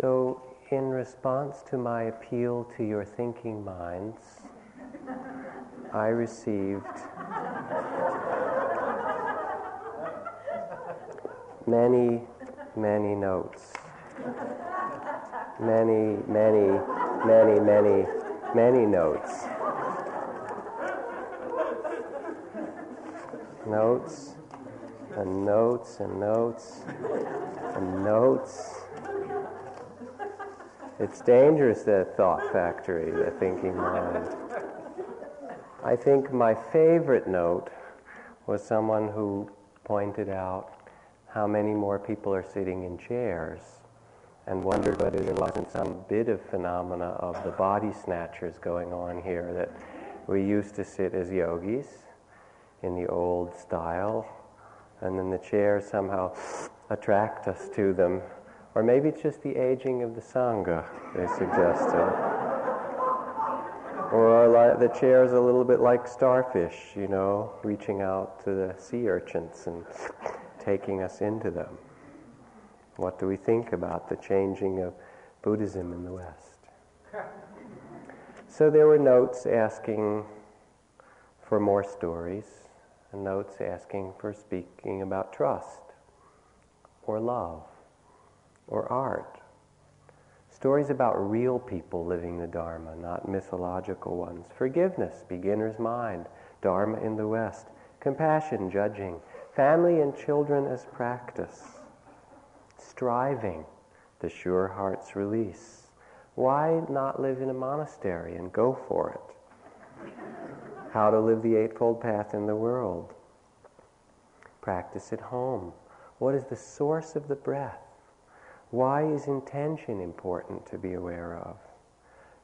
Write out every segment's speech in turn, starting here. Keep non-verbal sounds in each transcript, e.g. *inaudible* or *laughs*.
So, in response to my appeal to your thinking minds, I received many, many notes. Many, many, many, many, many notes. Notes and notes and notes and notes. It's dangerous, that thought factory, the thinking mind. I think my favorite note was someone who pointed out how many more people are sitting in chairs and wondered whether there wasn't some bit of phenomena of the body snatchers going on here that we used to sit as yogis in the old style and then the chairs somehow attract us to them or maybe it's just the aging of the Sangha, they suggested. or the chair is a little bit like starfish, you know, reaching out to the sea urchins and *laughs* taking us into them. What do we think about the changing of Buddhism in the West? *laughs* So there were notes asking for more stories, and notes asking for speaking about trust or love or art. Stories about real people living the Dharma, not mythological ones. Forgiveness, beginner's mind, Dharma in the West. Compassion, judging. Family and children as practice. Striving, the sure heart's release. Why not live in a monastery and go for it? How to live the Eightfold Path in the world. Practice at home. What is the source of the breath? Why is intention important to be aware of?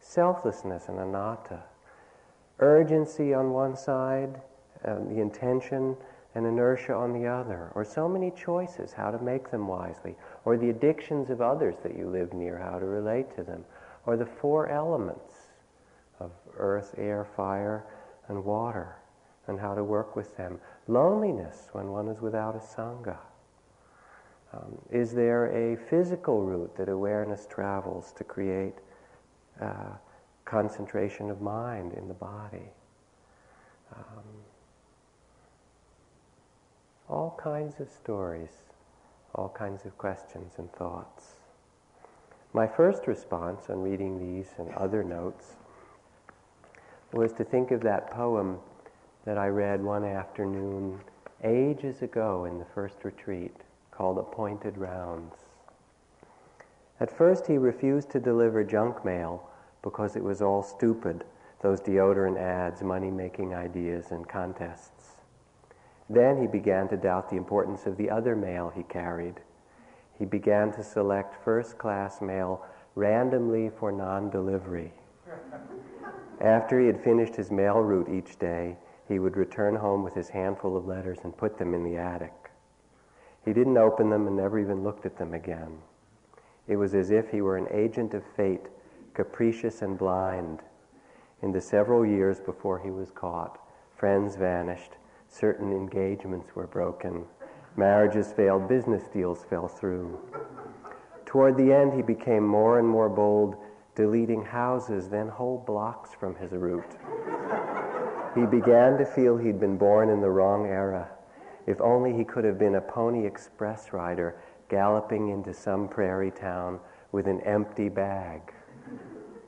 Selflessness and anatta. Urgency on one side, um, the intention and inertia on the other. Or so many choices, how to make them wisely. Or the addictions of others that you live near, how to relate to them. Or the four elements of earth, air, fire, and water, and how to work with them. Loneliness when one is without a Sangha. Um, is there a physical route that awareness travels to create uh, concentration of mind in the body? Um, all kinds of stories, all kinds of questions and thoughts. My first response on reading these and other notes was to think of that poem that I read one afternoon ages ago in the first retreat called Appointed Rounds. At first, he refused to deliver junk mail because it was all stupid, those deodorant ads, money making ideas, and contests. Then he began to doubt the importance of the other mail he carried. He began to select first class mail randomly for non delivery. After he had finished his mail route each day, he would return home with his handful of letters and put them in the attic. He didn't open them and never even looked at them again. It was as if he were an agent of fate, capricious and blind. In the several years before he was caught, friends vanished, certain engagements were broken, marriages failed, business deals fell through. Toward the end, he became more and more bold, deleting houses, then whole blocks from his route. he began to feel he'd been born in the wrong era if only he could have been a Pony Express rider galloping into some prairie town with an empty bag,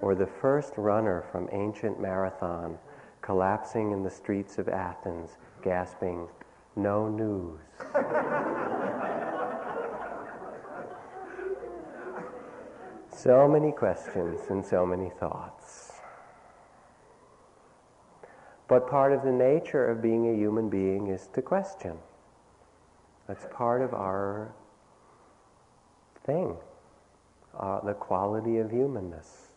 or the first runner from ancient marathon collapsing in the streets of Athens, gasping, No news. *laughs* so many questions and so many thoughts. But part of the nature of being a human being is to question. That's part of our thing, uh, the quality of humanness.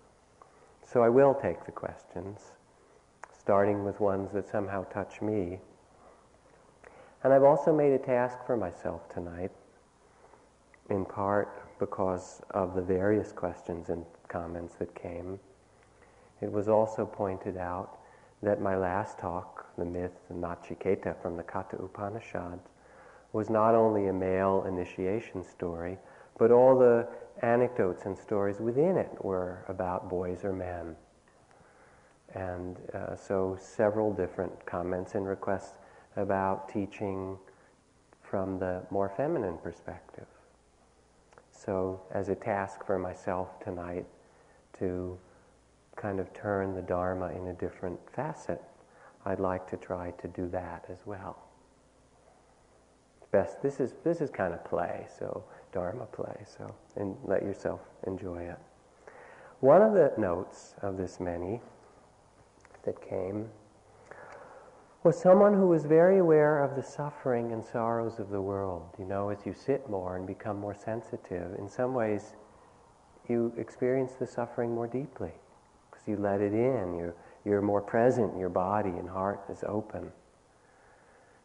So I will take the questions, starting with ones that somehow touch me. And I've also made a task for myself tonight, in part because of the various questions and comments that came. It was also pointed out that my last talk, the myth of Nachiketa from the Katha Upanishad, was not only a male initiation story, but all the anecdotes and stories within it were about boys or men. And uh, so several different comments and requests about teaching from the more feminine perspective. So, as a task for myself tonight, to kind of turn the Dharma in a different facet, I'd like to try to do that as well. Best, this is, this is kind of play, so Dharma play, so and let yourself enjoy it. One of the notes of this many that came was someone who was very aware of the suffering and sorrows of the world. You know, as you sit more and become more sensitive, in some ways you experience the suffering more deeply you let it in. You're, you're more present, your body and heart is open.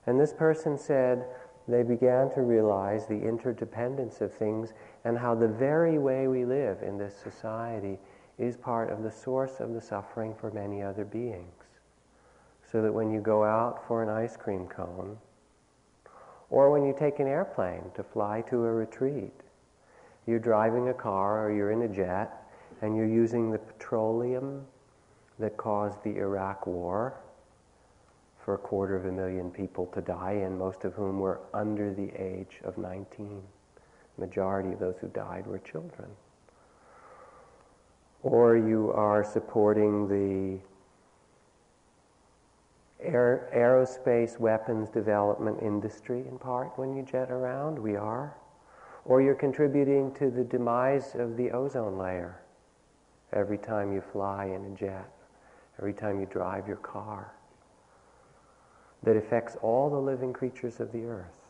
And this person said they began to realize the interdependence of things and how the very way we live in this society is part of the source of the suffering for many other beings. So that when you go out for an ice cream cone, or when you take an airplane to fly to a retreat, you're driving a car or you're in a jet and you're using the petroleum that caused the Iraq War for a quarter of a million people to die, and most of whom were under the age of 19. majority of those who died were children. Or you are supporting the aerospace weapons development industry in part when you jet around, we are. Or you're contributing to the demise of the ozone layer every time you fly in a jet, every time you drive your car, that affects all the living creatures of the earth.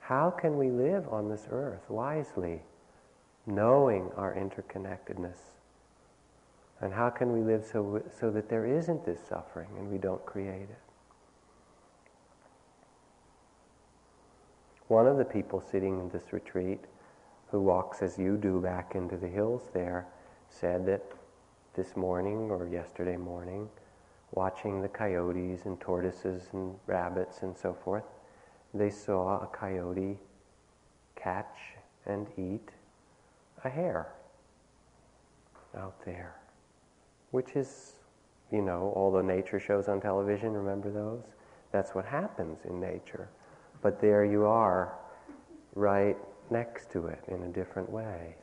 How can we live on this earth wisely, knowing our interconnectedness? And how can we live so, so that there isn't this suffering and we don't create it? One of the people sitting in this retreat, who walks as you do back into the hills there, said that this morning or yesterday morning, watching the coyotes and tortoises and rabbits and so forth, they saw a coyote catch and eat a hare out there, which is, you know, all the nature shows on television, remember those? That's what happens in nature. But there you are, right next to it in a different way.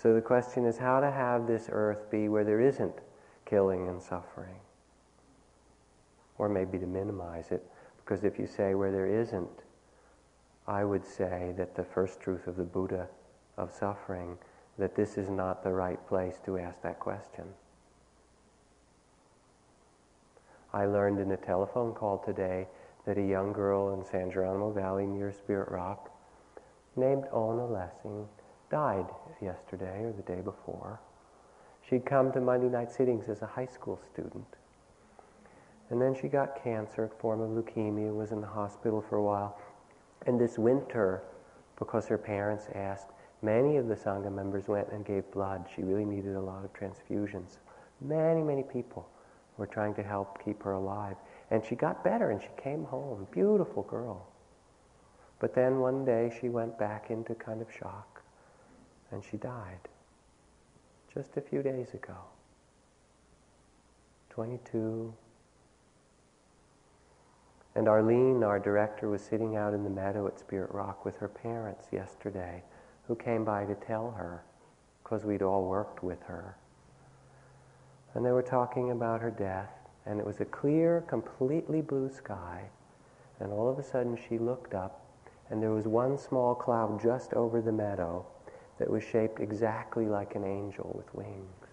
So the question is how to have this earth be where there isn't killing and suffering. Or maybe to minimize it, because if you say where there isn't, I would say that the first truth of the Buddha of suffering, that this is not the right place to ask that question. I learned in a telephone call today that a young girl in San Geronimo Valley near Spirit Rock named Ona Lessing died yesterday or the day before. She'd come to Monday night sittings as a high school student. And then she got cancer, a form of leukemia, was in the hospital for a while. And this winter, because her parents asked, many of the Sangha members went and gave blood. She really needed a lot of transfusions. Many, many people were trying to help keep her alive. And she got better and she came home. Beautiful girl. But then one day she went back into kind of shock and she died just a few days ago. 22. And Arlene, our director, was sitting out in the meadow at Spirit Rock with her parents yesterday, who came by to tell her, because we'd all worked with her. And they were talking about her death and it was a clear, completely blue sky. And all of a sudden she looked up, and there was one small cloud just over the meadow that was shaped exactly like an angel with wings.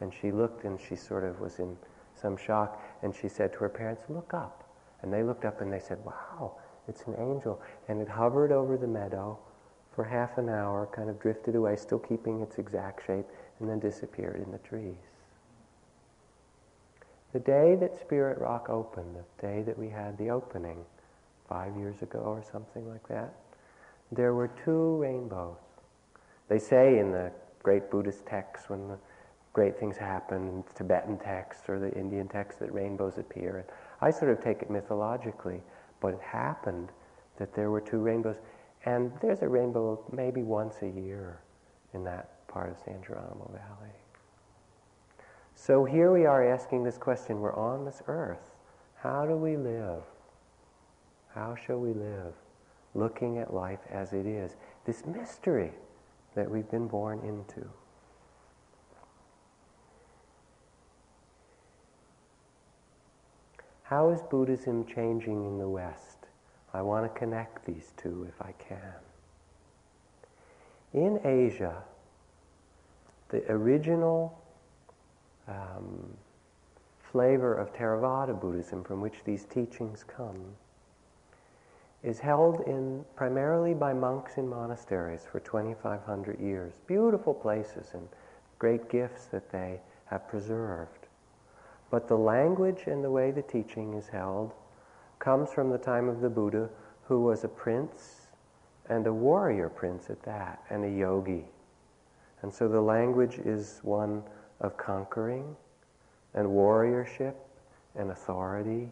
And she looked and she sort of was in some shock, and she said to her parents, Look up. And they looked up and they said, Wow, it's an angel. And it hovered over the meadow for half an hour, kind of drifted away, still keeping its exact shape, and then disappeared in the trees. The day that Spirit Rock opened, the day that we had the opening, five years ago or something like that, there were two rainbows. They say in the great Buddhist texts when the great things happen, Tibetan texts or the Indian texts, that rainbows appear. And I sort of take it mythologically, but it happened that there were two rainbows. And there's a rainbow maybe once a year in that part of San Geronimo Valley. So here we are asking this question we're on this earth. How do we live? How shall we live? Looking at life as it is. This mystery that we've been born into. How is Buddhism changing in the West? I want to connect these two if I can. In Asia, the original um, flavor of Theravada Buddhism from which these teachings come is held in primarily by monks in monasteries for 2,500 years. Beautiful places and great gifts that they have preserved. But the language and the way the teaching is held comes from the time of the Buddha, who was a prince and a warrior prince at that, and a yogi. And so the language is one of conquering and warriorship and authority,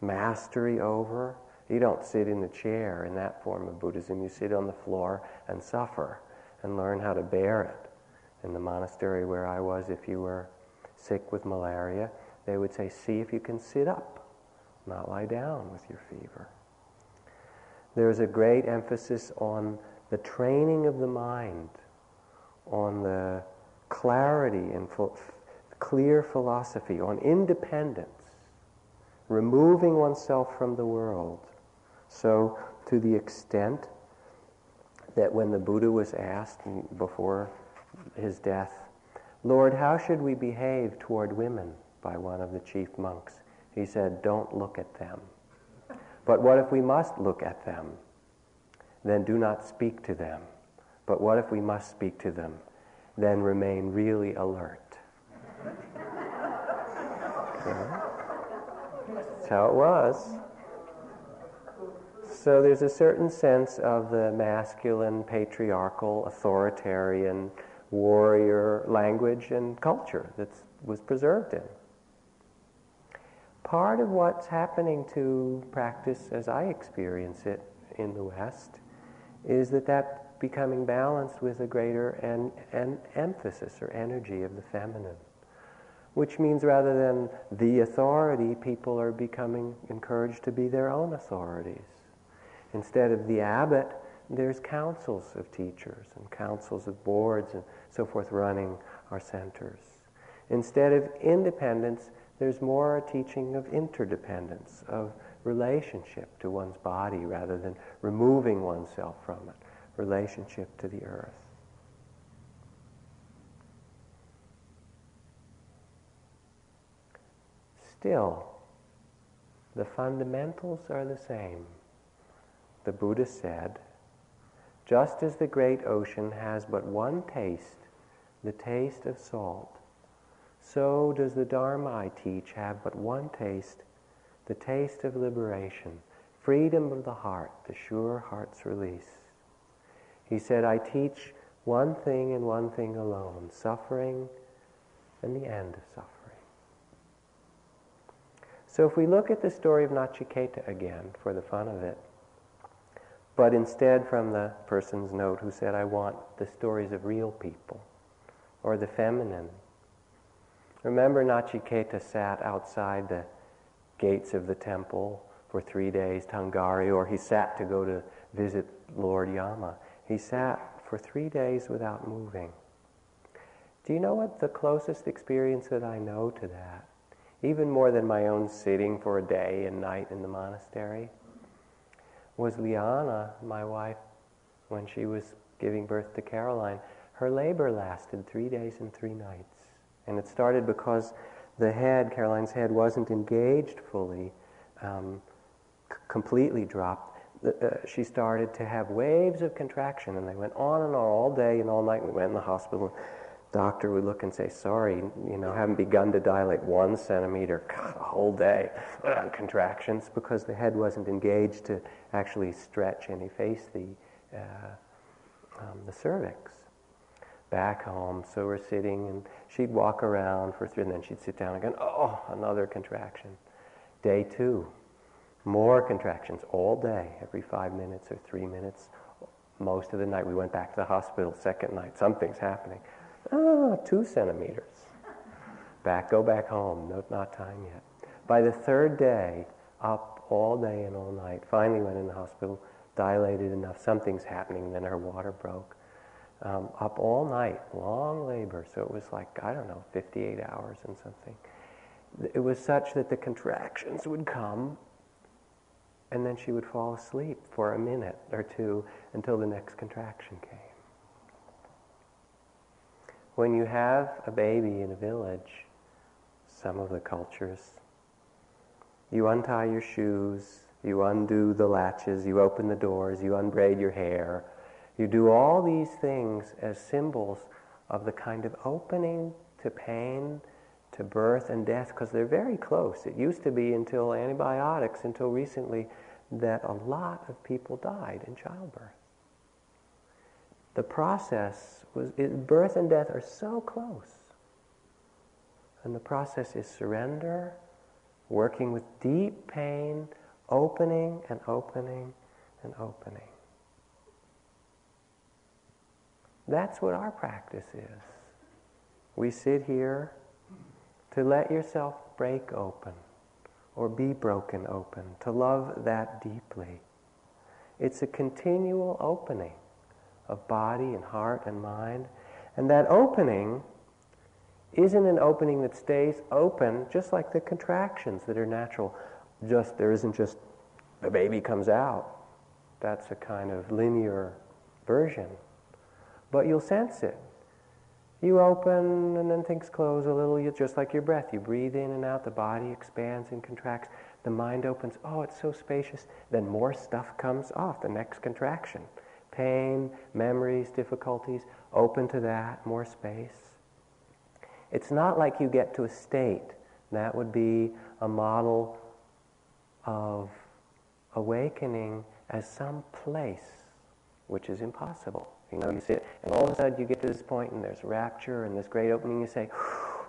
mastery over. You don't sit in the chair in that form of Buddhism. You sit on the floor and suffer and learn how to bear it. In the monastery where I was, if you were sick with malaria, they would say, see if you can sit up, not lie down with your fever. There's a great emphasis on the training of the mind, on the clarity and clear philosophy, on independence, removing oneself from the world. So, to the extent that when the Buddha was asked before his death, Lord, how should we behave toward women by one of the chief monks? He said, Don't look at them. But what if we must look at them? Then do not speak to them. But what if we must speak to them? Then remain really alert. *laughs* That's how it was. So there's a certain sense of the masculine, patriarchal, authoritarian, warrior language and culture that was preserved in. Part of what's happening to practice as I experience it in the West is that that becoming balanced with a greater an, an emphasis or energy of the feminine which means rather than the authority, people are becoming encouraged to be their own authorities. Instead of the abbot, there's councils of teachers and councils of boards and so forth running our centers. Instead of independence, there's more a teaching of interdependence, of relationship to one's body rather than removing oneself from it, relationship to the earth. Still, the fundamentals are the same. The Buddha said, just as the great ocean has but one taste, the taste of salt, so does the Dharma I teach have but one taste, the taste of liberation, freedom of the heart, the sure heart's release. He said, I teach one thing and one thing alone, suffering and the end of suffering. So if we look at the story of Nachiketa again, for the fun of it, but instead from the person's note who said, I want the stories of real people, or the feminine. Remember Nachiketa sat outside the gates of the temple for three days, Tangari, or he sat to go to visit Lord Yama. He sat for three days without moving. Do you know what the closest experience that I know to that even more than my own sitting for a day and night in the monastery, was Liana, my wife, when she was giving birth to Caroline. Her labor lasted three days and three nights. And it started because the head, Caroline's head, wasn't engaged fully, um, c- completely dropped. Uh, she started to have waves of contraction, and they went on and on all day and all night. We went in the hospital doctor would look and say, sorry, you know, haven't begun to dilate one centimeter, God, a whole day, contractions, because the head wasn't engaged to actually stretch and efface the, uh, um, the cervix. Back home, so we're sitting, and she'd walk around for three, and then she'd sit down again, oh, another contraction. Day two, more contractions all day, every five minutes or three minutes, most of the night. We went back to the hospital second night. Something's happening. Ah, two centimeters. Back, go back home. No, not time yet. By the third day, up all day and all night. Finally went in the hospital, dilated enough. Something's happening. Then her water broke. Um, up all night, long labor. So it was like, I don't know, 58 hours and something. It was such that the contractions would come and then she would fall asleep for a minute or two until the next contraction came. When you have a baby in a village, some of the cultures, you untie your shoes, you undo the latches, you open the doors, you unbraid your hair. You do all these things as symbols of the kind of opening to pain to birth and death because they're very close. It used to be until antibiotics, until recently, that a lot of people died in childbirth. The process was, birth and death are so close. And the process is surrender, working with deep pain, opening and opening and opening. That's what our practice is. We sit here to let yourself break open or be broken open, to love that deeply. It's a continual opening of body and heart and mind. And that opening isn't an opening that stays open just like the contractions that are natural. Just there isn't just the baby comes out. That's a kind of linear version. But you'll sense it. You open and then things close a little, you, just like your breath. You breathe in and out, the body expands and contracts, the mind opens. Oh, it's so spacious. Then more stuff comes off, the next contraction. Pain, memories, difficulties, open to that, more space. It's not like you get to a state. That would be a model of awakening as some place, which is impossible. You know, you sit, and all of a sudden you get to this point, and there's rapture and this great opening. You say,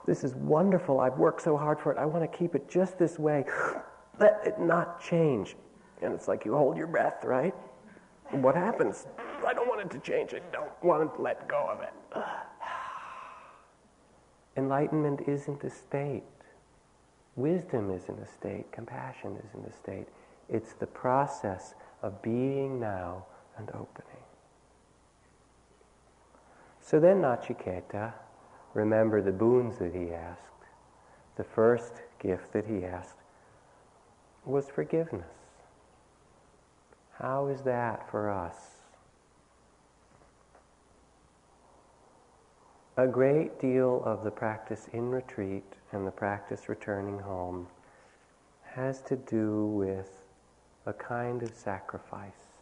"This is wonderful. I've worked so hard for it. I want to keep it just this way. Let it not change." And it's like you hold your breath, right? What happens? I don't want it to change. I don't want to let go of it. *sighs* Enlightenment isn't a state. Wisdom isn't a state. Compassion isn't a state. It's the process of being now and opening. So then Nachiketa remembered the boons that he asked. The first gift that he asked was forgiveness. How is that for us? A great deal of the practice in retreat and the practice returning home has to do with a kind of sacrifice.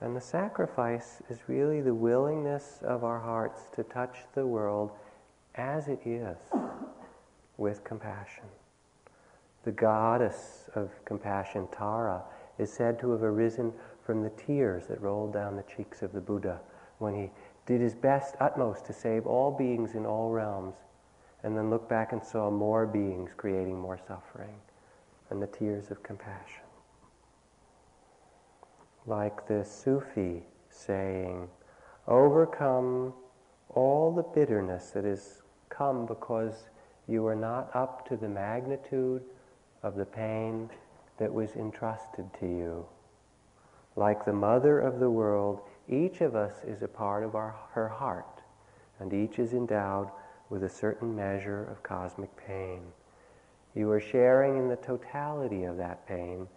And the sacrifice is really the willingness of our hearts to touch the world as it is with compassion. The goddess of compassion, Tara, is said to have arisen from the tears that rolled down the cheeks of the Buddha when he did his best, utmost to save all beings in all realms, and then looked back and saw more beings creating more suffering, and the tears of compassion. Like the Sufi saying, overcome all the bitterness that has come because you are not up to the magnitude of the pain that was entrusted to you. Like the mother of the world, each of us is a part of our, her heart, and each is endowed with a certain measure of cosmic pain. You are sharing in the totality of that pain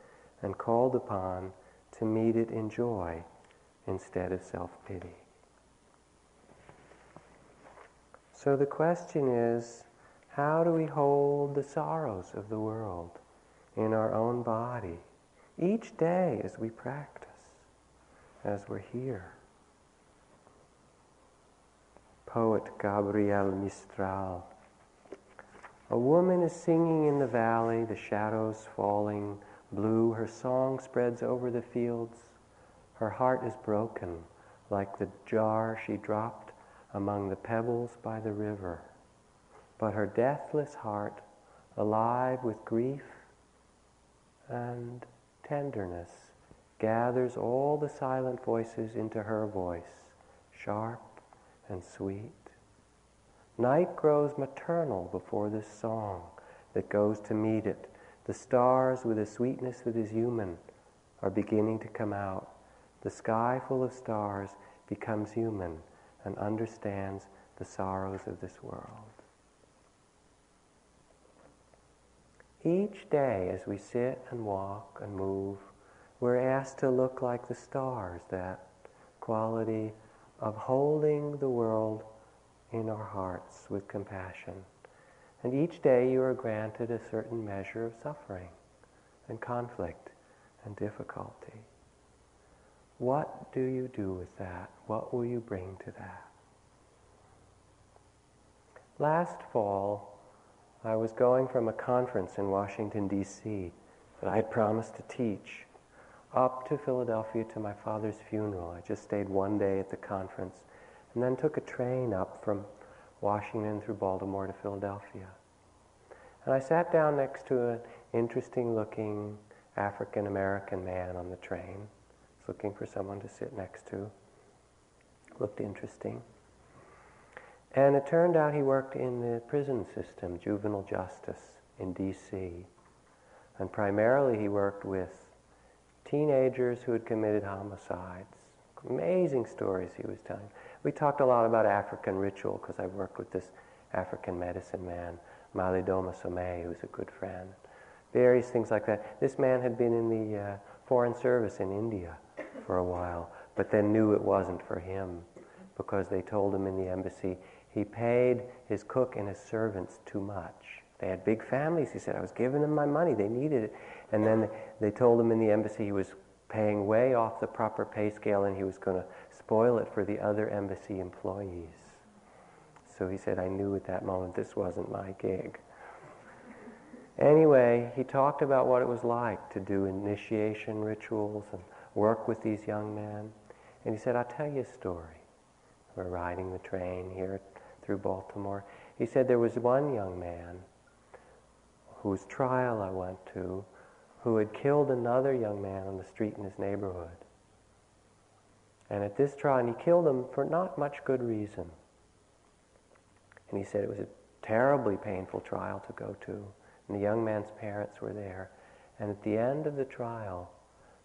and called upon to meet it in joy instead of self pity. So the question is how do we hold the sorrows of the world in our own body each day as we practice, as we're here? Poet Gabriela Mistral. A woman is singing in the valley, the shadows falling blue, her song spreads over the fields. Her heart is broken like the jar she dropped among the pebbles by the river. But her deathless heart, alive with grief and tenderness, gathers all the silent voices into her voice, sharp and sweet. Night grows maternal before this song that goes to meet it. The stars, with a sweetness that is human, are beginning to come out. The sky full of stars becomes human and understands the sorrows of this world. Each day, as we sit and walk and move, we're asked to look like the stars, that quality of holding the world in our hearts with compassion. And each day you are granted a certain measure of suffering and conflict and difficulty. What do you do with that? What will you bring to that? Last fall, I was going from a conference in Washington, D.C. that I had promised to teach up to Philadelphia to my father's funeral. I just stayed one day at the conference and then took a train up from Washington through Baltimore to Philadelphia. And I sat down next to an interesting looking African American man on the train. Was looking for someone to sit next to. Looked interesting. And it turned out he worked in the prison system, juvenile justice in D.C. And primarily he worked with teenagers who had committed homicides. Amazing stories he was telling. We talked a lot about African ritual because I worked with this African medicine man, Malidoma Somé, who's a good friend. Various things like that. This man had been in the uh, Foreign Service in India for a while, but then knew it wasn't for him because they told him in the embassy he paid his cook and his servants too much. They had big families. He said, I was giving them my money. They needed it. And then they told him in the embassy he was paying way off the proper pay scale and he was going to spoil it for the other embassy employees. So he said, I knew at that moment this wasn't my gig. Anyway, he talked about what it was like to do initiation rituals and work with these young men. And he said, I'll tell you a story. We're riding the train here through Baltimore. He said there was one young man whose trial I went to who had killed another young man on the street in his neighborhood. And at this trial, and he killed him for not much good reason. And he said it was a terribly painful trial to go to. And the young man's parents were there. And at the end of the trial,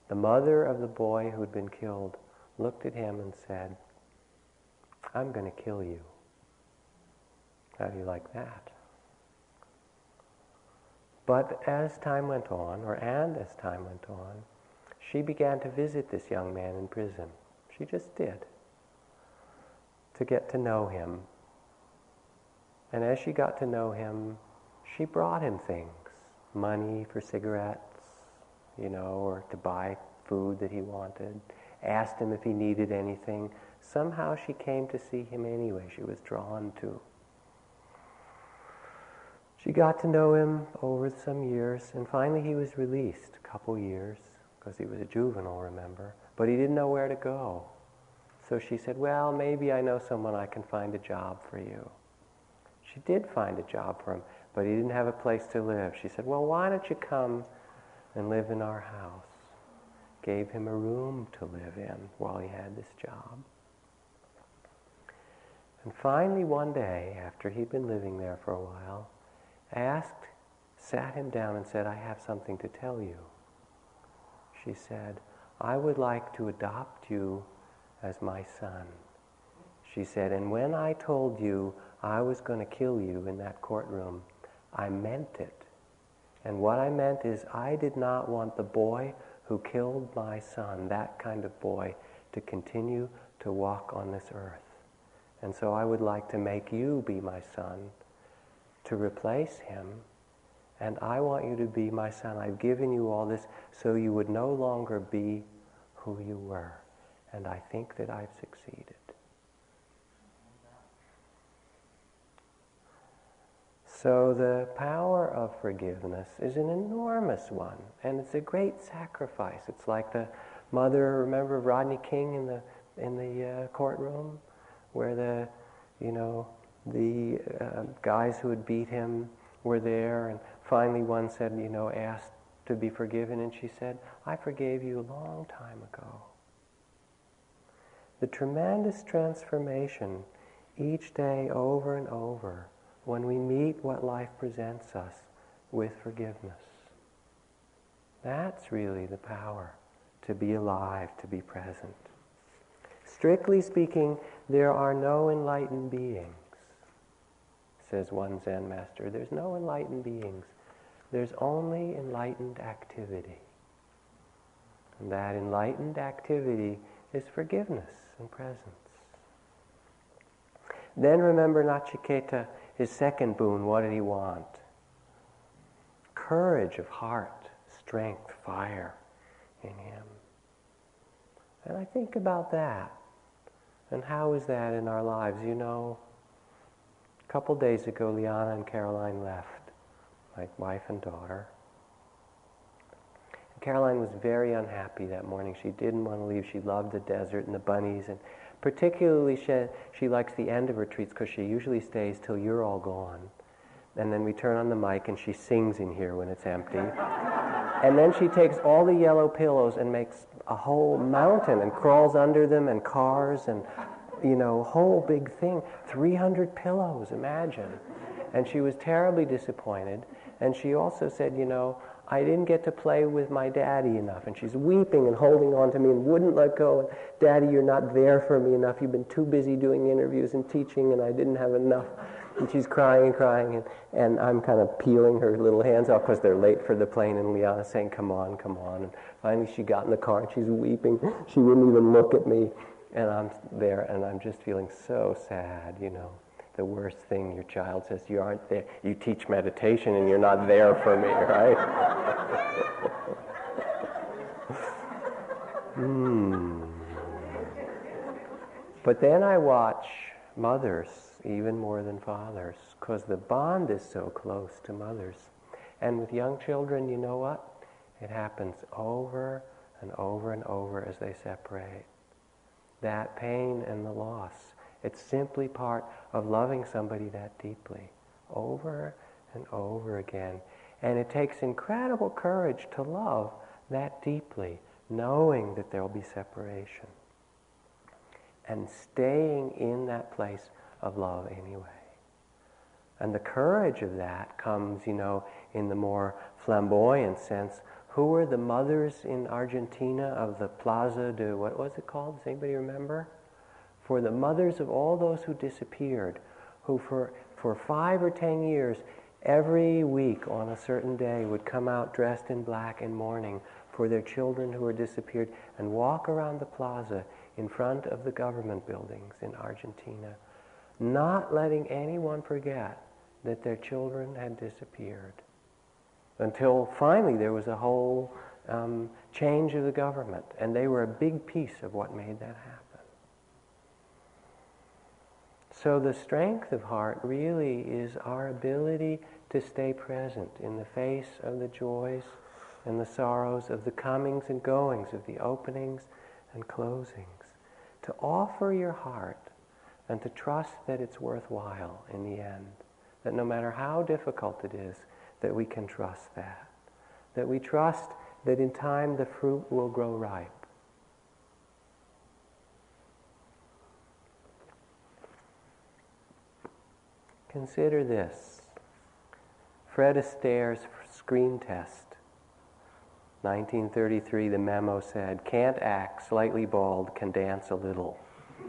the mother of the boy who had been killed looked at him and said, I'm going to kill you. How do you like that? But as time went on, or and as time went on, she began to visit this young man in prison. She just did. To get to know him. And as she got to know him, she brought him things money for cigarettes, you know, or to buy food that he wanted, asked him if he needed anything. Somehow she came to see him anyway. She was drawn to she got to know him over some years, and finally he was released a couple years because he was a juvenile, remember, but he didn't know where to go. So she said, Well, maybe I know someone I can find a job for you. She did find a job for him, but he didn't have a place to live. She said, Well, why don't you come and live in our house? Gave him a room to live in while he had this job. And finally, one day, after he'd been living there for a while, asked, sat him down and said, I have something to tell you. She said, I would like to adopt you as my son. She said, and when I told you I was going to kill you in that courtroom, I meant it. And what I meant is I did not want the boy who killed my son, that kind of boy, to continue to walk on this earth. And so I would like to make you be my son to replace him. And I want you to be my son. I've given you all this so you would no longer be who you were. And I think that I've succeeded. So the power of forgiveness is an enormous one, and it's a great sacrifice. It's like the mother, remember Rodney King in the in the uh, courtroom, where the you know the uh, guys who had beat him were there, and finally one said, you know, asked to be forgiven, and she said, I forgave you a long time ago. The tremendous transformation each day over and over when we meet what life presents us with forgiveness. That's really the power to be alive, to be present. Strictly speaking, there are no enlightened beings, says one Zen master. There's no enlightened beings. There's only enlightened activity. And that enlightened activity is forgiveness and presence. Then remember Nachiketa, his second boon, what did he want? Courage of heart, strength, fire in him. And I think about that. And how is that in our lives? You know, a couple days ago, Liana and Caroline left, my wife and daughter. Caroline was very unhappy that morning. She didn't want to leave. She loved the desert and the bunnies, and particularly she, she likes the end of retreats because she usually stays till you're all gone. And then we turn on the mic and she sings in here when it's empty. *laughs* and then she takes all the yellow pillows and makes a whole mountain and crawls under them and cars and, you know, whole big thing. 300 pillows, imagine. And she was terribly disappointed. And she also said, you know, I didn't get to play with my daddy enough. And she's weeping and holding on to me and wouldn't let go. Daddy, you're not there for me enough. You've been too busy doing interviews and teaching, and I didn't have enough. And she's crying and crying, and, and I'm kind of peeling her little hands off because they're late for the plane. And Liana saying, Come on, come on. And finally, she got in the car and she's weeping. She wouldn't even look at me. And I'm there, and I'm just feeling so sad, you know. The worst thing your child says you aren't there. You teach meditation and you're not there for me *laughs* right? Hmm. but then i watch mothers even more than fathers because the bond is so close to mothers. And with young children you know what? It happens over and over and over as they separate that pain and the loss it's simply part of loving somebody that deeply, over and over again. And it takes incredible courage to love that deeply, knowing that there will be separation. And staying in that place of love anyway. And the courage of that comes, you know, in the more flamboyant sense. Who were the mothers in Argentina of the Plaza de, what was it called? Does anybody remember? for the mothers of all those who disappeared, who for, for five or ten years, every week on a certain day would come out dressed in black and mourning for their children who were disappeared and walk around the plaza in front of the government buildings in Argentina, not letting anyone forget that their children had disappeared. Until finally there was a whole um, change of the government, and they were a big piece of what made that happen. So the strength of heart really is our ability to stay present in the face of the joys and the sorrows, of the comings and goings, of the openings and closings. To offer your heart and to trust that it's worthwhile in the end. That no matter how difficult it is, that we can trust that. That we trust that in time the fruit will grow ripe. Consider this. Fred Astaire's screen test. 1933, the memo said, can't act, slightly bald, can dance a little.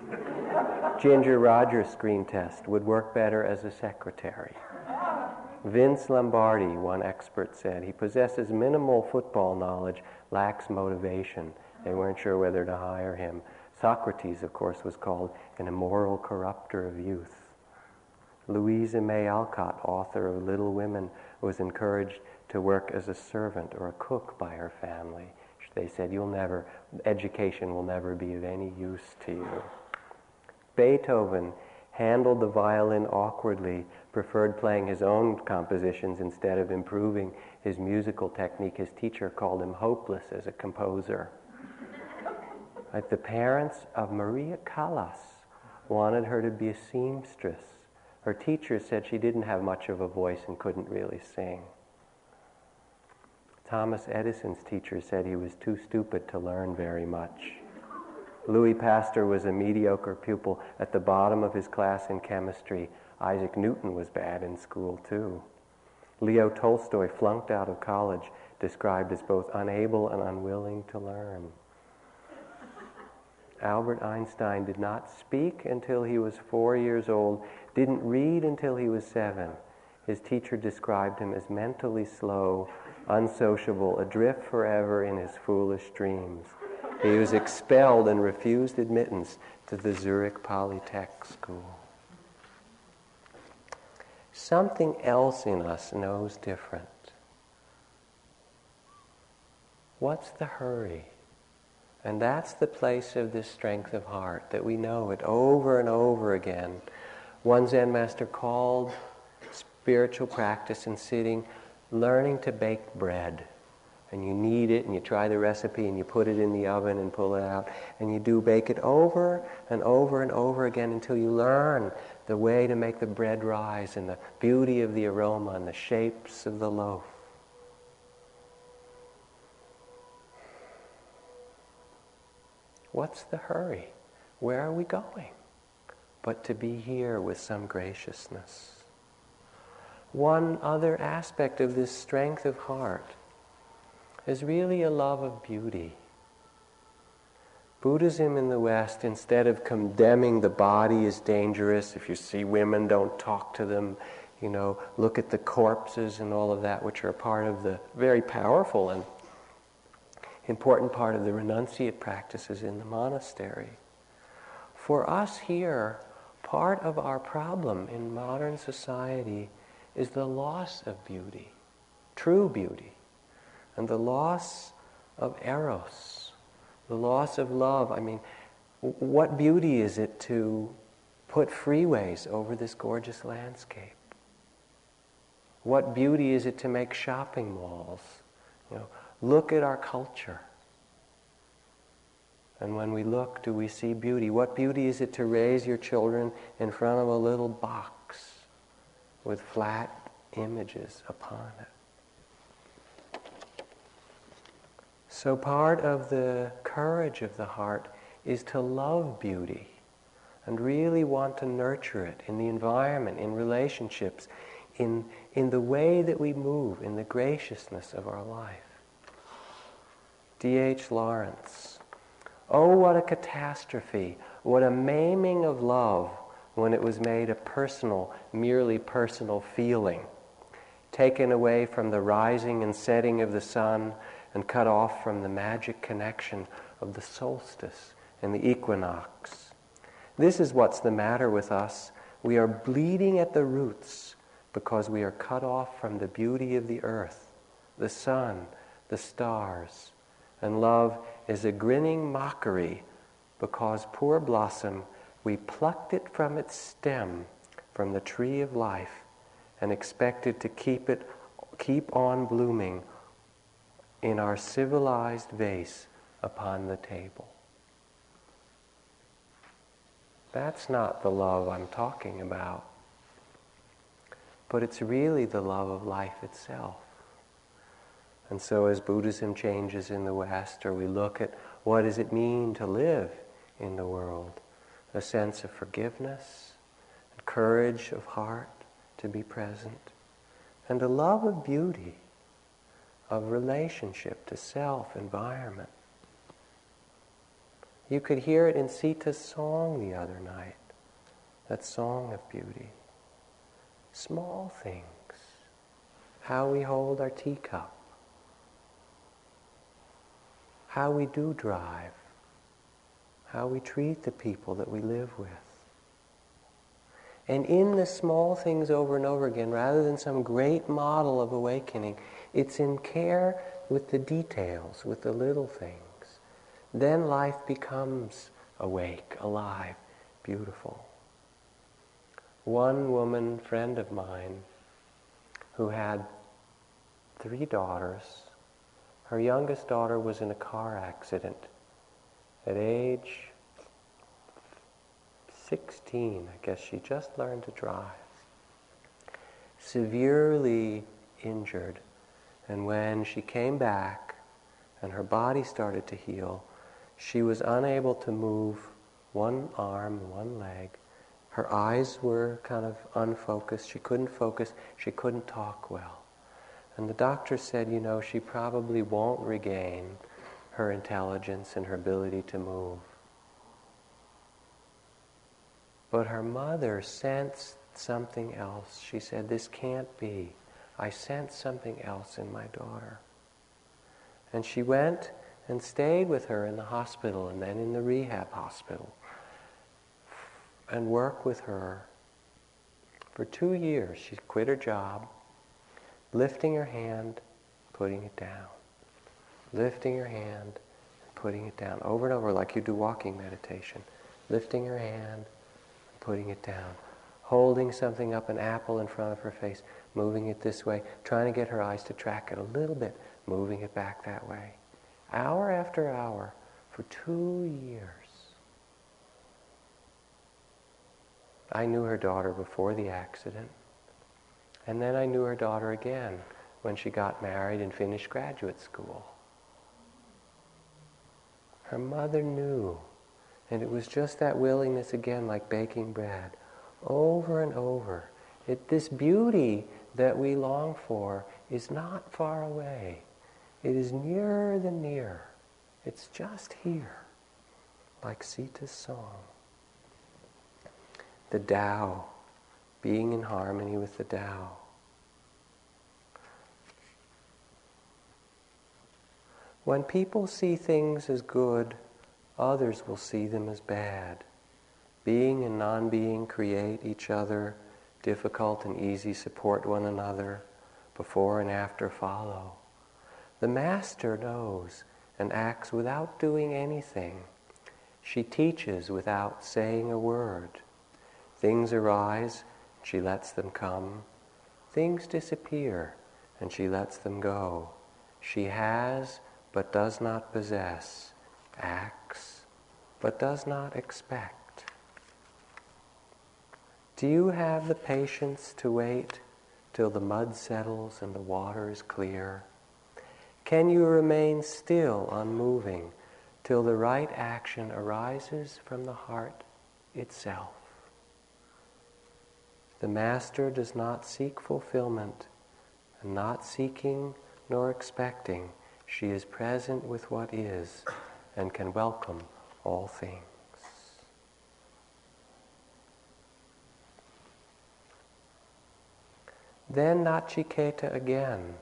*laughs* Ginger Rogers' screen test would work better as a secretary. Vince Lombardi, one expert said, he possesses minimal football knowledge, lacks motivation. They weren't sure whether to hire him. Socrates, of course, was called an immoral corrupter of youth. Louisa May Alcott, author of Little Women, was encouraged to work as a servant or a cook by her family. They said, You'll never, education will never be of any use to you. Beethoven handled the violin awkwardly, preferred playing his own compositions instead of improving his musical technique. His teacher called him hopeless as a composer. like the parents of Maria Callas wanted her to be a seamstress. Her teacher said she didn't have much of a voice and couldn't really sing. Thomas Edison's teacher said he was too stupid to learn very much. Louis Pasteur was a mediocre pupil at the bottom of his class in chemistry. Isaac Newton was bad in school, too. Leo Tolstoy flunked out of college, described as both unable and unwilling to learn. Albert Einstein did not speak until he was four years old, didn't read until he was seven. His teacher described him as mentally slow, unsociable, adrift forever in his foolish dreams. He was expelled and refused admittance to the Zurich Polytech School. Something else in us knows different. What's the hurry? And that's the place of this strength of heart, that we know it over and over again. One Zen master called spiritual practice and sitting learning to bake bread. And you knead it and you try the recipe and you put it in the oven and pull it out. And you do bake it over and over and over again until you learn the way to make the bread rise and the beauty of the aroma and the shapes of the loaf. What's the hurry? Where are we going? But to be here with some graciousness. One other aspect of this strength of heart is really a love of beauty. Buddhism in the West, instead of condemning the body as dangerous, if you see women, don't talk to them, you know, look at the corpses and all of that, which are part of the very powerful and important part of the renunciate practices in the monastery. For us here, part of our problem in modern society is the loss of beauty, true beauty, and the loss of eros, the loss of love. I mean, what beauty is it to put freeways over this gorgeous landscape? What beauty is it to make shopping malls? You know, Look at our culture. And when we look, do we see beauty? What beauty is it to raise your children in front of a little box with flat images upon it? So, part of the courage of the heart is to love beauty and really want to nurture it in the environment, in relationships, in, in the way that we move, in the graciousness of our life. D.H. Lawrence. Oh, what a catastrophe, what a maiming of love when it was made a personal, merely personal feeling, taken away from the rising and setting of the sun and cut off from the magic connection of the solstice and the equinox. This is what's the matter with us. We are bleeding at the roots because we are cut off from the beauty of the earth, the sun, the stars, and love is a grinning mockery because, poor blossom, we plucked it from its stem, from the tree of life, and expected to keep it, keep on blooming in our civilized vase upon the table. That's not the love I'm talking about. But it's really the love of life itself. And so as Buddhism changes in the West, or we look at what does it mean to live in the world, a sense of forgiveness, courage of heart to be present, and a love of beauty, of relationship to self, environment. You could hear it in Sita's song the other night, that song of beauty. Small things, how we hold our teacup, how we do drive, how we treat the people that we live with. And in the small things over and over again, rather than some great model of awakening, it's in care with the details, with the little things. Then life becomes awake, alive, beautiful. One woman friend of mine who had three daughters her youngest daughter was in a car accident at age 16. I guess she just learned to drive. Severely injured And when she came back and her body started to heal, she was unable to move one arm, one leg. Her eyes were kind of unfocused. She couldn't focus. She couldn't talk well. And the doctor said, you know, she probably won't regain her intelligence and her ability to move. But her mother sensed something else. She said, This can't be. I sense something else in my daughter. And she went and stayed with her in the hospital and then in the rehab hospital and worked with her for two years. She quit her job, lifting her hand, putting it down. Lifting her hand, putting it down over and over like you do walking meditation. Lifting her hand, putting it down, holding something up, an apple in front of her face, moving it this way, trying to get her eyes to track it a little bit, moving it back that way. Hour after hour for two years. I knew her daughter before the accident. And then I knew her daughter again when she got married and finished graduate school. Her mother knew and it was just that willingness again, like baking bread, over and over. It, this beauty that we long for is not far away. It is nearer than near. It's just here, like Sita's song. The Tao, being in harmony with the Tao. When people see things as good, others will see them as bad. Being and non being create each other, difficult and easy support one another, before and after follow. The Master knows and acts without doing anything. She teaches without saying a word. Things arise, she lets them come. Things disappear, and she lets them go. She has, but does not possess acts, but does not expect. Do you have the patience to wait till the mud settles and the water is clear? Can you remain still, unmoving, till the right action arises from the heart itself? The Master does not seek fulfillment, and not seeking nor expecting, she is present with what is and can welcome all things. Then Nachiketa again.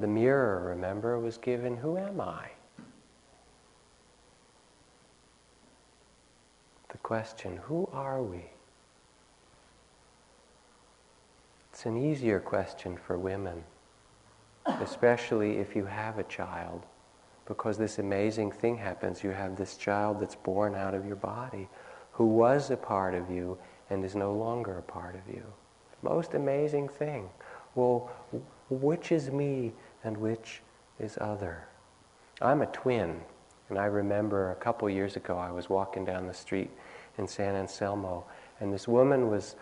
The mirror, remember, was given, Who am I? The question, Who are we? It's an easier question for women, especially if you have a child because this amazing thing happens. You have this child that's born out of your body who was a part of you and is no longer a part of you. Most amazing thing. Well, which is me and which is other? I'm a twin, and I remember a couple years ago I was walking down the street in San Anselmo, and this woman was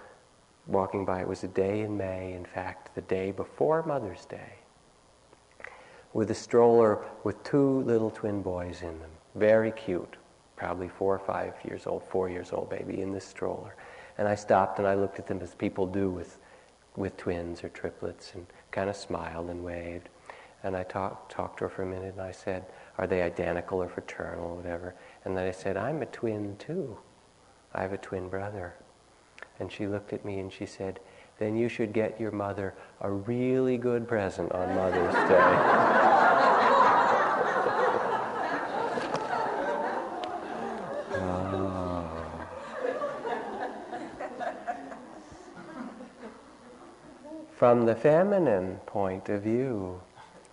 walking by. It was a day in May, in fact, the day before Mother's Day with a stroller with two little twin boys in them. Very cute, probably four or five years old, four years old baby in this stroller. And I stopped and I looked at them as people do with, with twins or triplets and kind of smiled and waved. And I talked, talked to her for a minute and I said, Are they identical or fraternal or whatever? And then I said, I'm a twin too. I have a twin brother. And she looked at me and she said, then you should get your mother a really good present on Mother's Day. *laughs* From the feminine point of view,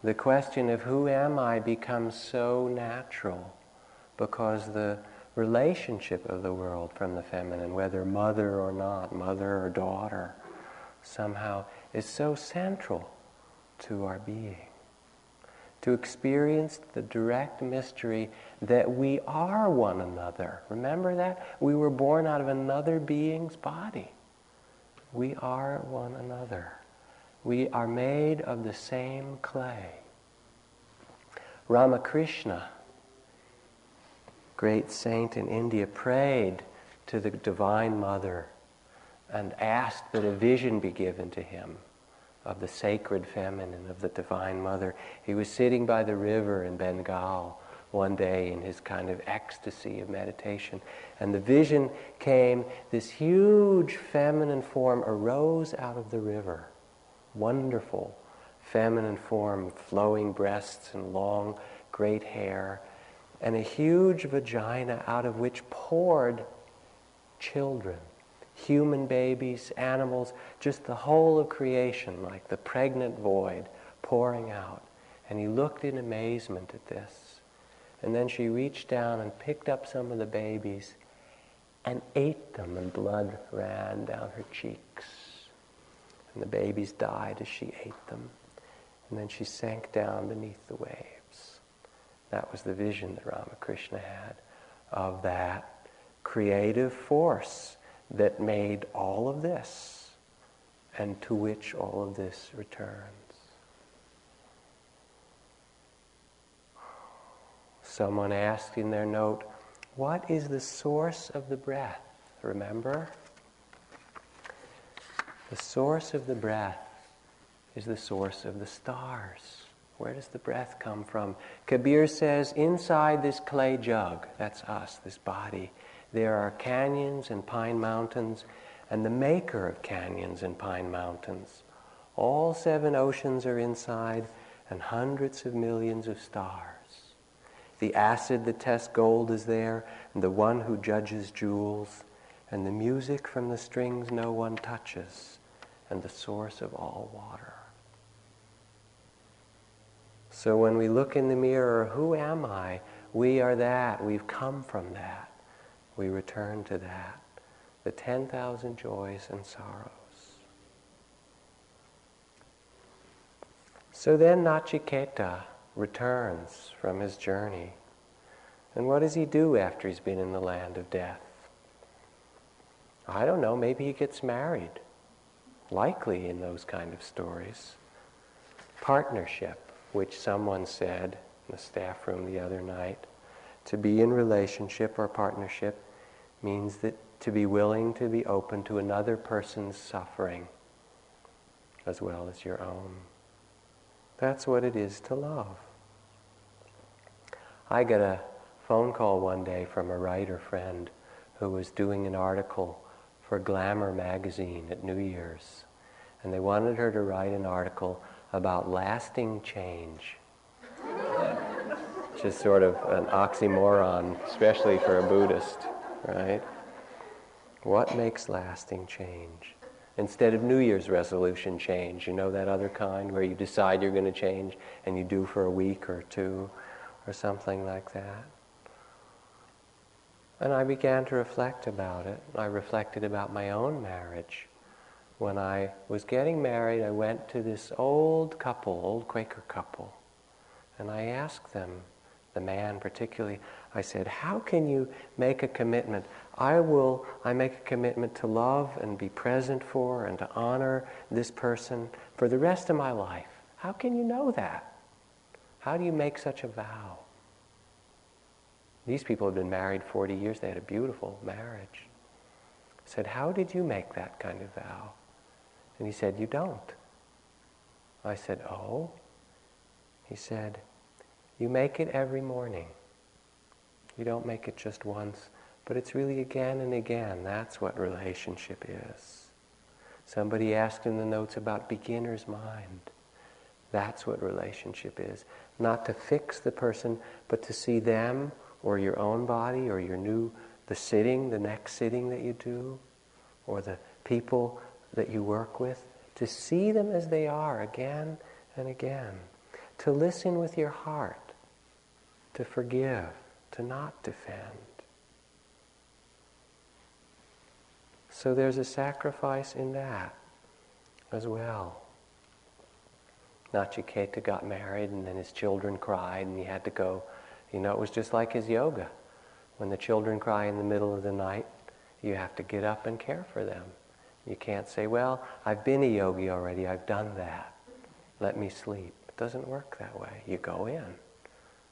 the question of who am I becomes so natural because the relationship of the world from the feminine, whether mother or not, mother or daughter, somehow is so central to our being. To experience the direct mystery that we are one another. Remember that? We were born out of another being's body. We are one another. We are made of the same clay. Ramakrishna, great saint in India, prayed to the Divine Mother and asked that a vision be given to him of the sacred feminine, of the Divine Mother. He was sitting by the river in Bengal one day in his kind of ecstasy of meditation. And the vision came this huge feminine form arose out of the river. Wonderful feminine form, flowing breasts and long, great hair, and a huge vagina out of which poured children human babies, animals, just the whole of creation, like the pregnant void pouring out. And he looked in amazement at this. And then she reached down and picked up some of the babies and ate them, and blood ran down her cheeks. And the babies died as she ate them. And then she sank down beneath the waves. That was the vision that Ramakrishna had of that creative force that made all of this and to which all of this returns. Someone asked in their note, What is the source of the breath? Remember? The source of the breath is the source of the stars. Where does the breath come from? Kabir says, inside this clay jug, that's us, this body, there are canyons and pine mountains, and the maker of canyons and pine mountains. All seven oceans are inside, and hundreds of millions of stars. The acid that tests gold is there, and the one who judges jewels, and the music from the strings no one touches, and the source of all water. So when we look in the mirror, who am I? We are that. We've come from that we return to that, the 10,000 joys and sorrows. So then Nachiketa returns from his journey. And what does he do after he's been in the land of death? I don't know, maybe he gets married. Likely in those kind of stories. Partnership, which someone said in the staff room the other night. To be in relationship or partnership means that to be willing to be open to another person's suffering as well as your own. That's what it is to love. I got a phone call one day from a writer friend who was doing an article for Glamour magazine at New Year's. And they wanted her to write an article about lasting change. *laughs* Just sort of an oxymoron, especially for a Buddhist right? What makes lasting change? Instead of New Year's resolution change, you know that other kind where you decide you're going to change and you do for a week or two or something like that. And I began to reflect about it. I reflected about my own marriage. When I was getting married, I went to this old couple, old Quaker couple, and I asked them, the man particularly, I said, How can you make a commitment? I will, I make a commitment to love and be present for and to honor this person for the rest of my life. How can you know that? How do you make such a vow? These people had been married 40 years, they had a beautiful marriage. I said, How did you make that kind of vow? And he said, You don't. I said, Oh? He said, You make it every morning. You don't make it just once, but it's really again and again. That's what relationship is. Somebody asked in the notes about beginner's mind. That's what relationship is. Not to fix the person, but to see them or your own body or your new, the sitting, the next sitting that you do, or the people that you work with, to see them as they are again and again. To listen with your heart, to forgive, to not defend. So there's a sacrifice in that as well. Nachiketa got married and then his children cried and he had to go. You know, it was just like his yoga. When the children cry in the middle of the night, you have to get up and care for them. You can't say, well, I've been a yogi already, I've done that. Let me sleep. It doesn't work that way. You go in.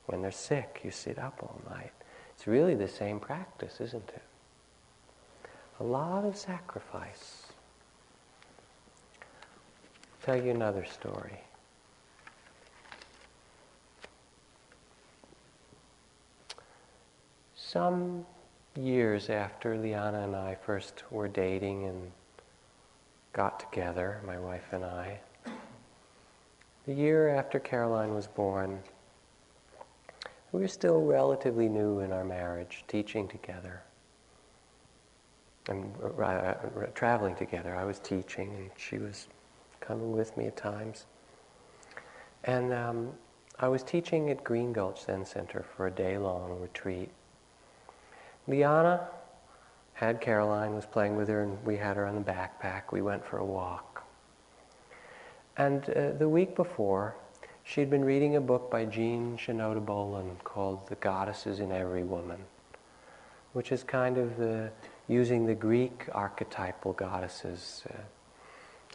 When they're sick, you sit up all night. It's really the same practice, isn't it? A lot of sacrifice. I'll tell you another story. Some years after Liana and I first were dating and got together, my wife and I, the year after Caroline was born, we were still relatively new in our marriage, teaching together and uh, uh, traveling together. I was teaching, and she was coming with me at times. And um, I was teaching at Green Gulch Zen Center for a day-long retreat. Liana had Caroline, was playing with her, and we had her on the backpack. We went for a walk. And uh, the week before, she'd been reading a book by Jean Shinoda Bolen called The Goddesses in Every Woman, which is kind of the using the Greek archetypal goddesses, uh,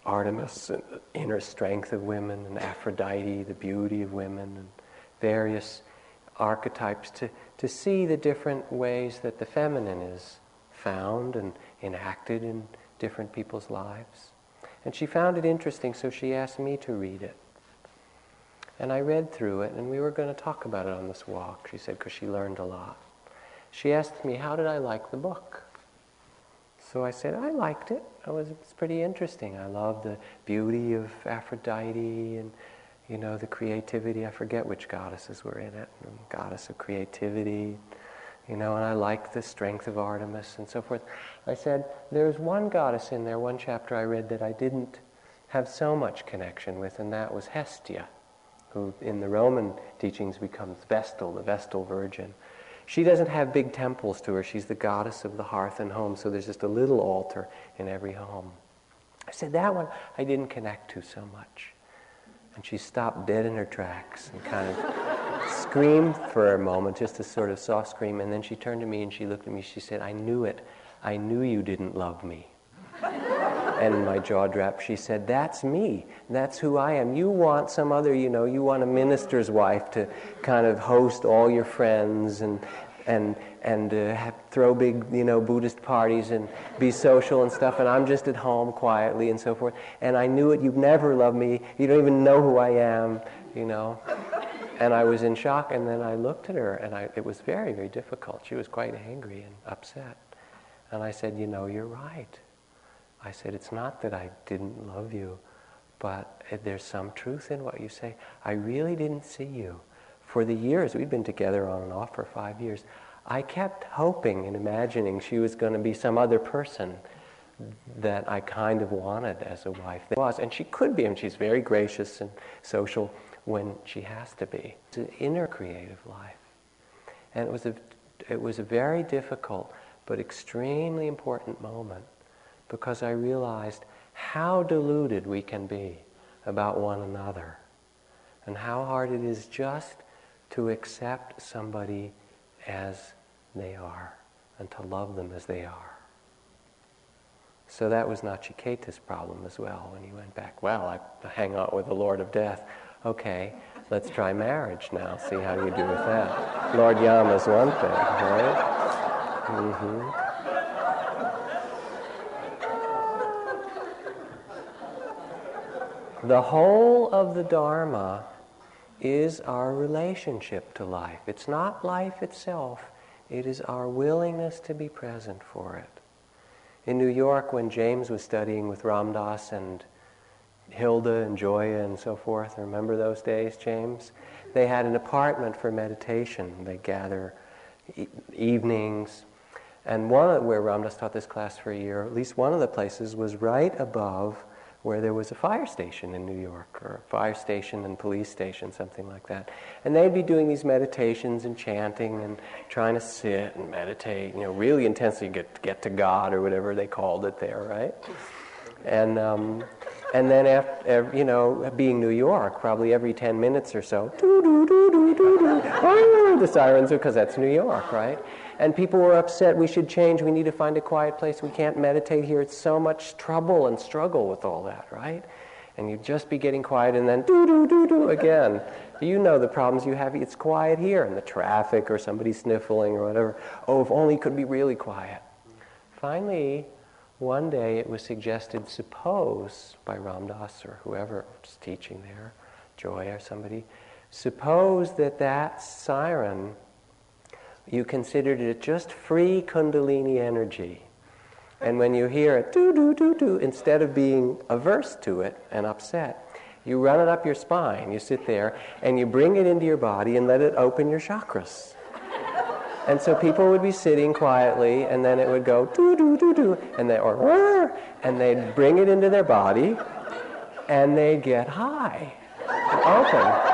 Artemis, and the inner strength of women, and Aphrodite, the beauty of women, and various archetypes to, to see the different ways that the feminine is found and enacted in different people's lives. And she found it interesting, so she asked me to read it. And I read through it, and we were going to talk about it on this walk, she said, because she learned a lot. She asked me, How did I like the book? So I said, I liked it. It was, it was pretty interesting. I loved the beauty of Aphrodite and, you know, the creativity. I forget which goddesses were in it. goddess of creativity, you know, and I like the strength of Artemis and so forth. I said, there's one goddess in there, one chapter I read that I didn't have so much connection with, and that was Hestia, who in the Roman teachings becomes Vestal, the Vestal Virgin. She doesn't have big temples to her. She's the goddess of the hearth and home, so there's just a little altar in every home. I said, that one I didn't connect to so much. And she stopped dead in her tracks and kind of screamed for a moment, just a sort of soft scream. And then she turned to me and she looked at me. She said, I knew it. I knew you didn't love me. and my jaw dropped. She said, That's me. That's who I am. You want some other, you know, you want a minister's wife to kind of host all your friends and, and, and uh, have, throw big, you know, Buddhist parties and be social and stuff, and I'm just at home quietly and so forth. And I knew it. You've never loved me. You don't even know who I am, you know. And I was in shock, and then I looked at her, and I, it was very, very difficult. She was quite angry and upset. And I said, You know, you're right. I said, It's not that I didn't love you, but there's some truth in what you say. I really didn't see you. For the years, we've been together on and off for five years, I kept hoping and imagining she was going to be some other person that I kind of wanted as a wife. was, and she could be, and she's very gracious and social when she has to be. It's an inner creative life. And it was a, it was a very difficult but extremely important moment because I realized how deluded we can be about one another and how hard it is just to accept somebody as they are and to love them as they are. So that was Nachiketa's problem as well when he went back. Well, I hang out with the Lord of Death. Okay, let's try marriage now, see how you do with that. Lord Yama's one thing, right? Mm-hmm. The whole of the Dharma is our relationship to life. It's not life itself, it is our willingness to be present for it. In New York, when James was studying with Ram Dass and Hilda and Joya and so forth, remember those days, James? They had an apartment for meditation. They gather e- evenings. And one where Ram Dass taught this class for a year, at least one of the places was right above where there was a fire station in New York, or a fire station and police station, something like that. And they'd be doing these meditations and chanting and trying to sit and meditate, you know, really intensely get, get to God or whatever they called it there, right? And, um, and then, after, you know, being New York, probably every 10 minutes or so, the sirens, because that's New York, right? And people were upset, we should change, we need to find a quiet place, we can't meditate here. It's so much trouble and struggle with all that, right? And you'd just be getting quiet and then do, do, do, do again. You know the problems you have. It's quiet here, and the traffic or somebody sniffling or whatever. Oh, if only it could be really quiet. Finally, one day it was suggested, suppose, by Ram Dass or whoever was teaching there, Joy or somebody, suppose that that siren, you considered it just free Kundalini energy. And when you hear it, do, do, do, do, instead of being averse to it and upset, you run it up your spine. You sit there and you bring it into your body and let it open your chakras. And so people would be sitting quietly, and then it would go doo doo doo doo, and they or and they'd bring it into their body, and they'd get high, open,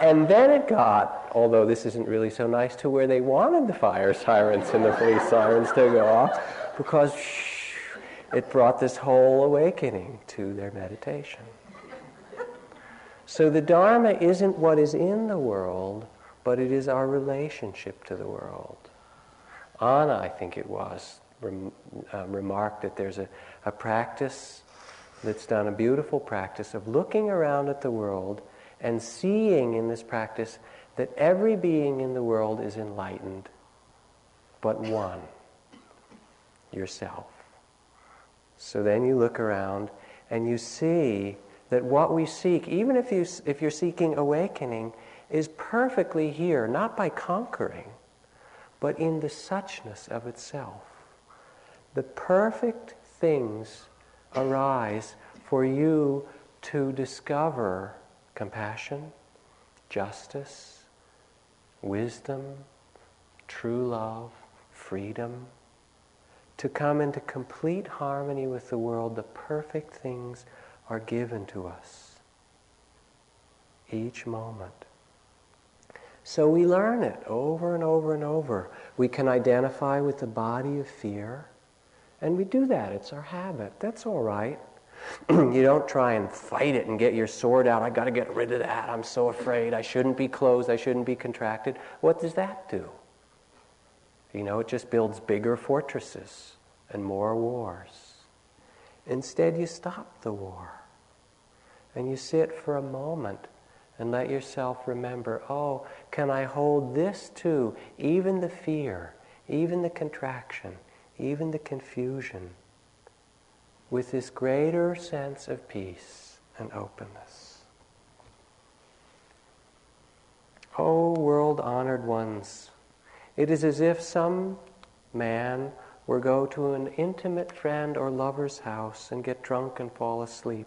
and then it got, although this isn't really so nice, to where they wanted the fire *laughs* sirens and the police sirens to go off, because it brought this whole awakening to their meditation. So the Dharma isn't what is in the world but it is our relationship to the world. Anna, I think it was, rem, uh, remarked that there's a, a practice that's done, a beautiful practice of looking around at the world and seeing in this practice that every being in the world is enlightened, but one yourself. So then you look around and you see that what we seek, even if, you, if you're seeking awakening, is perfectly here, not by conquering, but in the suchness of itself. The perfect things arise for you to discover compassion, justice, wisdom, true love, freedom, to come into complete harmony with the world. The perfect things are given to us each moment. So we learn it over and over and over. We can identify with the body of fear, and we do that. It's our habit. That's all right. *clears throat* you don't try and fight it and get your sword out. I got to get rid of that. I'm so afraid. I shouldn't be closed. I shouldn't be contracted. What does that do? You know, it just builds bigger fortresses and more wars. Instead, you stop the war and you sit for a moment and let yourself remember oh, can I hold this too? Even the fear, even the contraction, even the confusion, with this greater sense of peace and openness. Oh, world honored ones, it is as if some man were go to an intimate friend or lover's house and get drunk and fall asleep.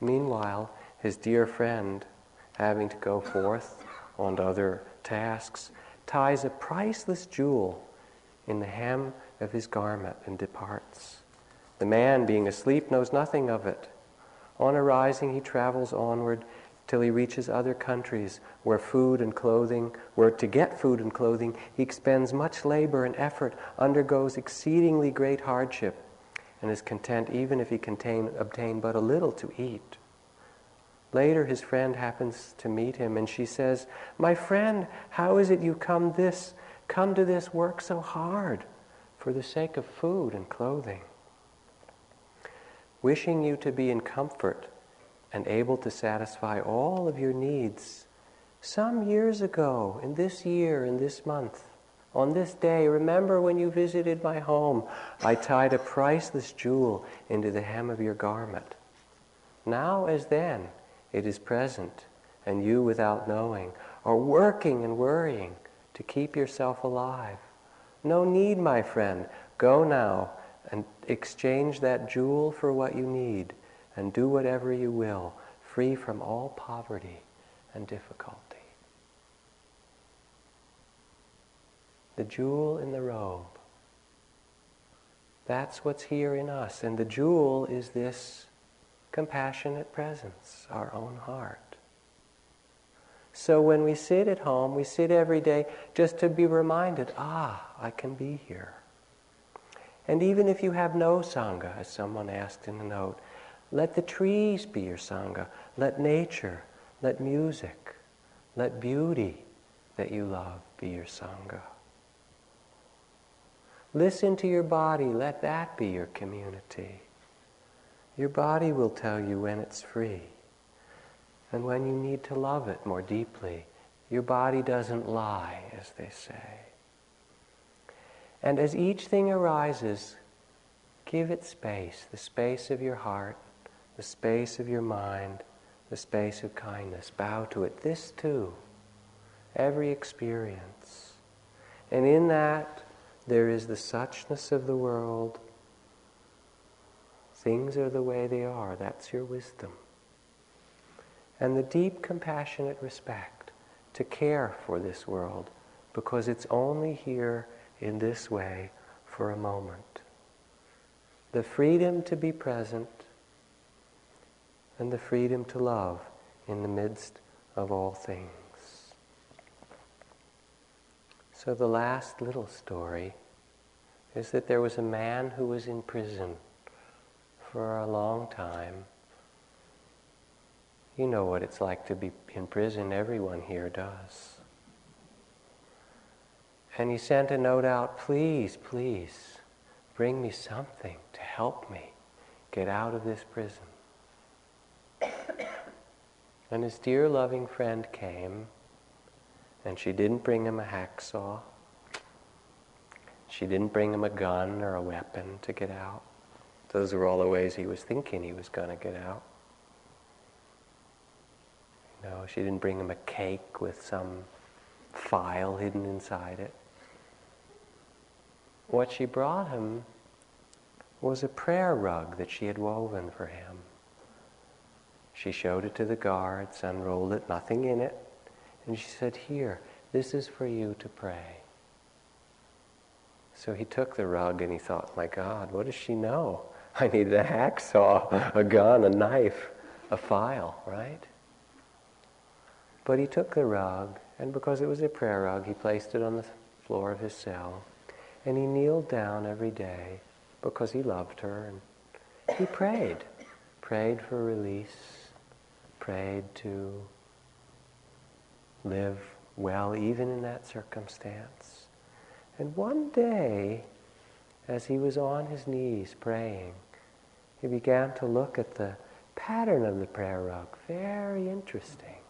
Meanwhile, his dear friend having to go forth on other tasks, ties a priceless jewel in the hem of his garment and departs. The man, being asleep, knows nothing of it. On arising, he travels onward till he reaches other countries where food and clothing, where to get food and clothing, he expends much labor and effort, undergoes exceedingly great hardship, and is content even if he contain, obtain but a little to eat. Later, his friend happens to meet him, and she says, My friend, how is it you come this, come to this work so hard for the sake of food and clothing? Wishing you to be in comfort and able to satisfy all of your needs. Some years ago, in this year, in this month, on this day, remember when you visited my home, I tied a priceless jewel into the hem of your garment. Now as then, it is present, and you, without knowing, are working and worrying to keep yourself alive. No need, my friend. Go now and exchange that jewel for what you need and do whatever you will, free from all poverty and difficulty. The jewel in the robe. That's what's here in us. And the jewel is this compassionate presence, our own heart. So when we sit at home, we sit every day just to be reminded, ah, I can be here. And even if you have no Sangha, as someone asked in a note, let the trees be your Sangha. Let nature, let music, let beauty that you love be your Sangha. Listen to your body, let that be your community. Your body will tell you when it's free and when you need to love it more deeply. Your body doesn't lie, as they say. And as each thing arises, give it space the space of your heart, the space of your mind, the space of kindness. Bow to it. This too, every experience. And in that, there is the suchness of the world. Things are the way they are. That's your wisdom. And the deep compassionate respect to care for this world because it's only here in this way for a moment. The freedom to be present and the freedom to love in the midst of all things. So, the last little story is that there was a man who was in prison for a long time. You know what it's like to be in prison, everyone here does. And he sent a note out, please, please, bring me something to help me get out of this prison. And his dear loving friend came, and she didn't bring him a hacksaw. She didn't bring him a gun or a weapon to get out. Those were all the ways he was thinking he was going to get out. No, she didn't bring him a cake with some file hidden inside it. What she brought him was a prayer rug that she had woven for him. She showed it to the guards, unrolled it, nothing in it, and she said, Here, this is for you to pray. So he took the rug and he thought, My God, what does she know? *laughs* I need a hacksaw, a gun, a knife, a file, right? But he took the rug, and because it was a prayer rug, he placed it on the floor of his cell. And he kneeled down every day because he loved her, and he prayed, prayed for release prayed to live well even in that circumstance. And one day, as he was on his knees praying, he began to look at the pattern of the prayer rug. Very interesting.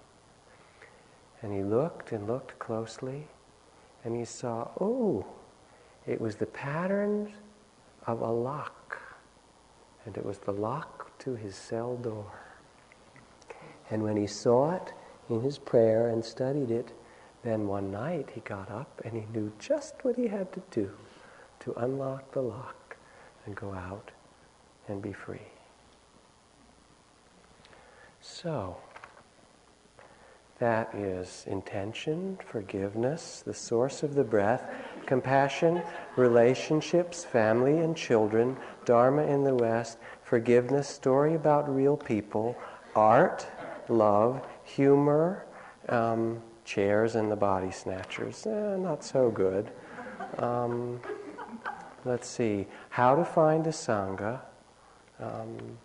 And he looked and looked closely, and he saw, oh, it was the patterns of a lock. And it was the lock to his cell door. And when he saw it in his prayer and studied it, then one night he got up and he knew just what he had to do to unlock the lock and go out and be free. So, that is intention, forgiveness, the source of the breath, compassion, relationships, family and children, Dharma in the West, forgiveness, story about real people, art, love, humor, um, chairs and the body snatchers. Eh, not so good. Um, let's see. How to find a Sangha. Um,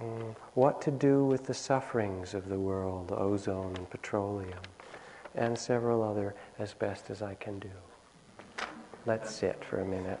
mm, what to do with the sufferings of the world, ozone and petroleum, and several other as best as I can do. Let's sit for a minute.